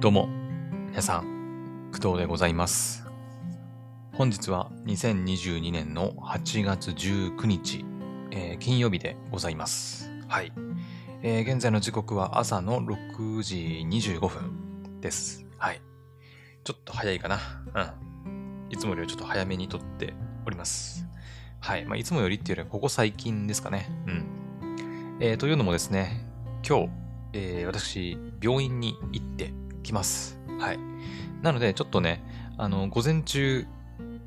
どうも、皆さん、工藤でございます。本日は2022年の8月19日、えー金曜日でございます。はい、えー現在の時刻は朝の6時25分です。はい。ちょっと早いかな。うん。いつもよりはちょっと早めに撮っております。はい。まあ、いつもよりっていうよりはここ最近ですかね。うん。えーというのもですね、今日、えー私、病院に行ってきます。はい。なので、ちょっとね、あの、午前中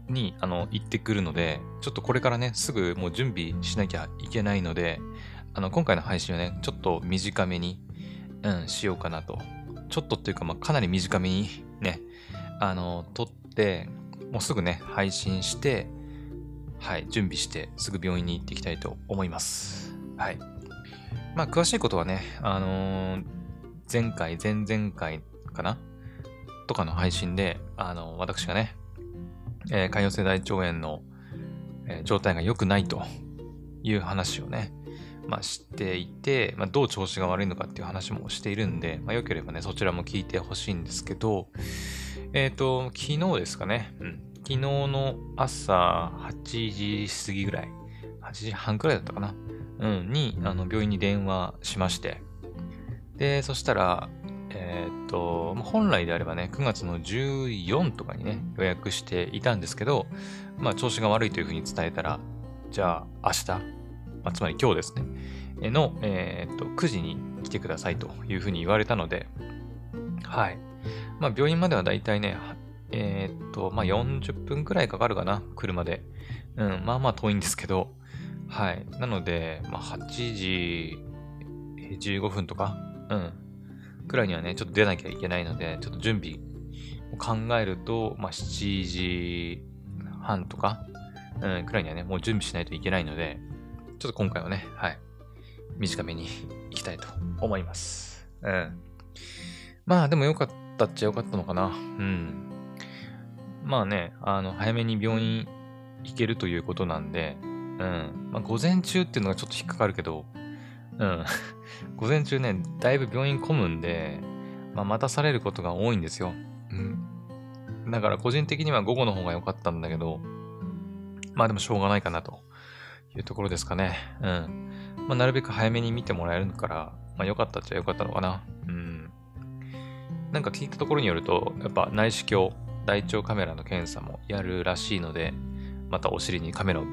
に、あの、行ってくるので、ちょっとこれからね、すぐもう準備しなきゃいけないので、あの、今回の配信はね、ちょっと短めに、うん、しようかなと。ちょっとっていうか、まあ、かなり短めにね、あの、撮って、もうすぐね、配信して、はい、準備して、すぐ病院に行っていきたいと思います。はい。まあ、詳しいことはね、あのー前回、前々回かな？とかの配信で、あの私がね、えー潰瘍性大腸炎の、えー状態が良くないという話をね、まあ、知っていて、まあ、どう調子が悪いのかっていう話もしているんで、まあ、よければね、そちらも聞いてほしいんですけど、えっ、と、昨日ですかね、うん、昨日の朝8時過ぎぐらい、8時半くらいだったかな、うん、に、あの、病院に電話しまして、で、そしたら、えーっと、まあ本来であればね、9月の14とかにね、予約していたんですけど、まあ、調子が悪いというふうに伝えたら、じゃあ、明日、まあ、つまり今日ですね、えの、えーっと、9時に来てくださいというふうに言われたので、はい。まあ、病院まではだいたいね、はえーっと、まあ、40分くらいかかるかな、車で。うん、まあまあ遠いんですけど、はい。なので、まあ、8時えー15分とか、うん、くらいにはね、ちょっと出なきゃいけないので、ちょっと準備を考えると、まあ、7時半とか、うん、くらいにはね、もう準備しないといけないので、ちょっと今回はね、はい、短めに 行きたいと思います。うん。まあ、でも良かったっちゃ良かったのかな。うん。まあね、あの、早めに病院行けるということなんで、うん。まあ、午前中っていうのがちょっと引っかかるけど、うん。午前中ね、だいぶ病院混むんで、まあ、待たされることが多いんですよ。うん。だから個人的には午後の方が良かったんだけど、まあでもしょうがないかなというところですかね。うん。まあ、なるべく早めに見てもらえるから、まあ良かったっちゃ良かったのかな。うん。なんか聞いたところによると、やっぱ内視鏡、大腸カメラの検査もやるらしいので、またお尻にカメラをぶ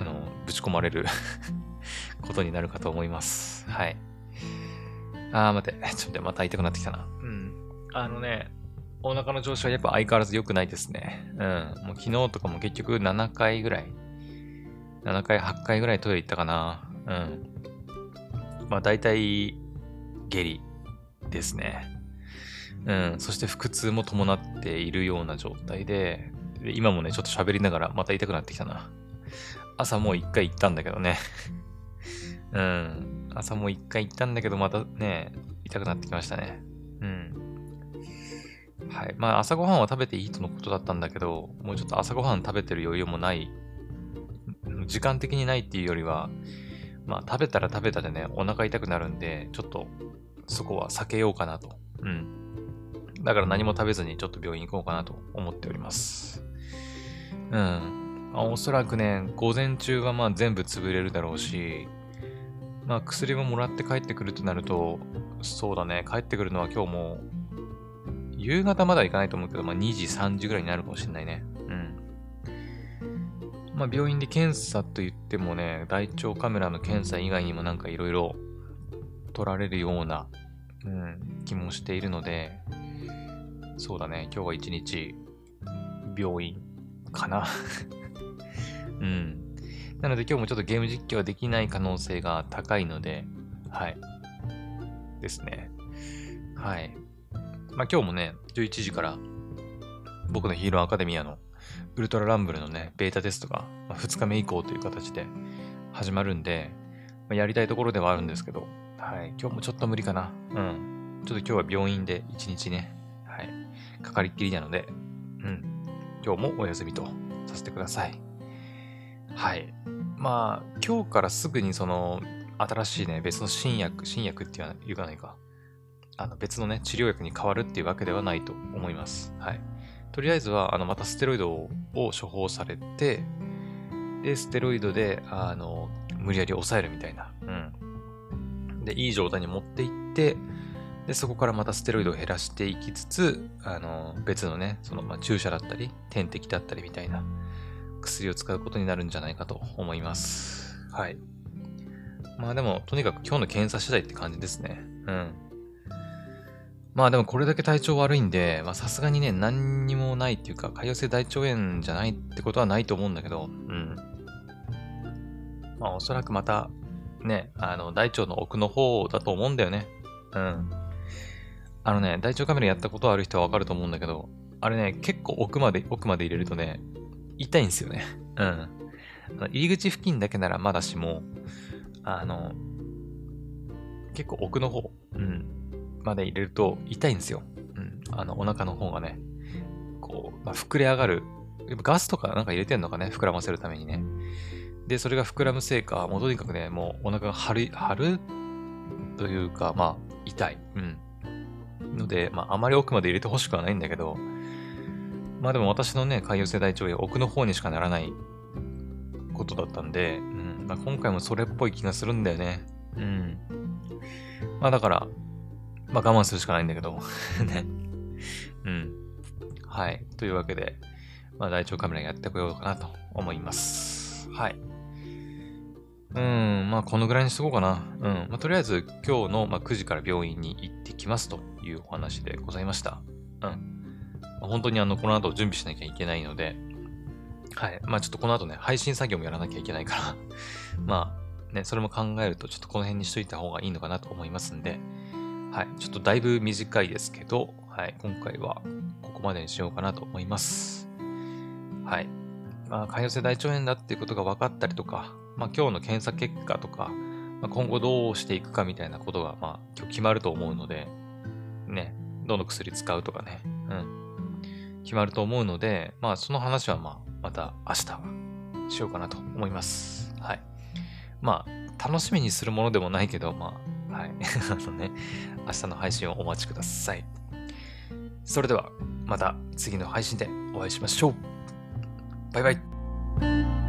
あのぶち込まれることになるかと思います。はい。あー、待って。ちょっと待って、また痛くなってきたな。うん。あのね、お腹の調子はやっぱ相変わらず良くないですね。うん。もう昨日とかも結局7回ぐらい。7回、8回ぐらいトイレ行ったかな。うん。まあ大体、下痢ですね。うん。そして腹痛も伴っているような状態で、で今もね、ちょっと喋りながらまた痛くなってきたな。朝もう一回行ったんだけどね。うん。朝も一回行ったんだけど、またね、痛くなってきましたね。うん。はい。まあ、朝ごはんは食べていいとのことだったんだけど、もうちょっと朝ごはん食べてる余裕もない、時間的にないっていうよりは、まあ、食べたら食べたでね、お腹痛くなるんで、ちょっと、そこは避けようかなと。うん。だから何も食べずにちょっと病院行こうかなと思っております。うん。あ、おそらくね、午前中はまあ全部潰れるだろうし、まあ薬ももらって帰ってくるとなると、そうだね、帰ってくるのは今日も、夕方までは行かないと思うけど、まあ2時、3時ぐらいになるかもしれないね。うん。まあ病院で検査と言ってもね、大腸カメラの検査以外にもなんかいろいろ取られるような、うん、気もしているので、そうだね、今日は一日、病院かな。うん。なので今日もちょっとゲーム実況はできない可能性が高いので、はい。ですね。はい。まあ今日もね、11時から僕のヒーローアカデミアのウルトラランブルのね、ベータテストが2日目以降という形で始まるんで、まあやりたいところではあるんですけど、はい。今日もちょっと無理かな。うん。ちょっと今日は病院で一日ね、はい。かかりっきりなので、うん。今日もお休みとさせてください。はい。まあ、今日からすぐにその、新しいね、別の新薬、新薬って言わないか。あの別のね、治療薬に変わるっていうわけではないと思います。はい。とりあえずは、あの、またステロイドを処方されて、で、ステロイドで、あの、無理やり抑えるみたいな。うん。で、いい状態に持っていって、で、そこからまたステロイドを減らしていきつつ、あの、別のね、その、まあ、注射だったり、点滴だったりみたいな薬を使うことになるんじゃないかと思います。はい。まあでも、とにかく今日の検査次第って感じですね。うん。まあでもこれだけ体調悪いんで、まあさすがにね、何にもないっていうか、潰瘍性大腸炎じゃないってことはないと思うんだけど、うん。まあおそらくまた、ね、あの、大腸の奥の方だと思うんだよね。うん。あのね、大腸カメラやったことある人はわかると思うんだけど、あれね、結構奥まで、奥まで入れるとね、痛いんですよね。うん。入り口付近だけならまだしも、あの、結構奥の方、うん、まで入れると痛いんですよ。うん。あの、お腹の方がね、こう、まあ、膨れ上がる。ガスとかなんか入れてんのかね、膨らませるためにね。で、それが膨らむせいか、もうとにかくね、もうお腹が張る、張るというか、まあ、痛い。うん。ので、まあ、あまり奥まで入れてほしくはないんだけど、まあでも私のね、潰瘍性大腸炎奥の方にしかならないことだったんで、うん。まあ、今回もそれっぽい気がするんだよね。うん。まあだから、まあ我慢するしかないんだけど ね。うん。はい。というわけで、まあ大腸カメラやってこようかなと思います。はい。うん、まあこのぐらいにしとこうかな。うん。まあとりあえず今日の、まあ、9時から病院に行ってきますというお話でございました。うん。まあ、本当にあの、この後準備しなきゃいけないので、はい。まあちょっとこの後ね、配信作業もやらなきゃいけないから まあね、それも考えるとちょっとこの辺にしといた方がいいのかなと思いますんで、はい。ちょっとだいぶ短いですけど、はい。今回はここまでにしようかなと思います。はい。まあ、潰瘍性大腸炎だっていうことが分かったりとか、まあ、今日の検査結果とか、まあ、今後どうしていくかみたいなことが、まあ、今日決まると思うので、ね、どの薬使うとかね、うん、決まると思うので、まあ、その話は、まあ、また明日しようかなと思います。はい。まあ、楽しみにするものでもないけど、まあ、はい。あのね、明日の配信をお待ちください。それでは、また次の配信でお会いしましょう。バイバイ。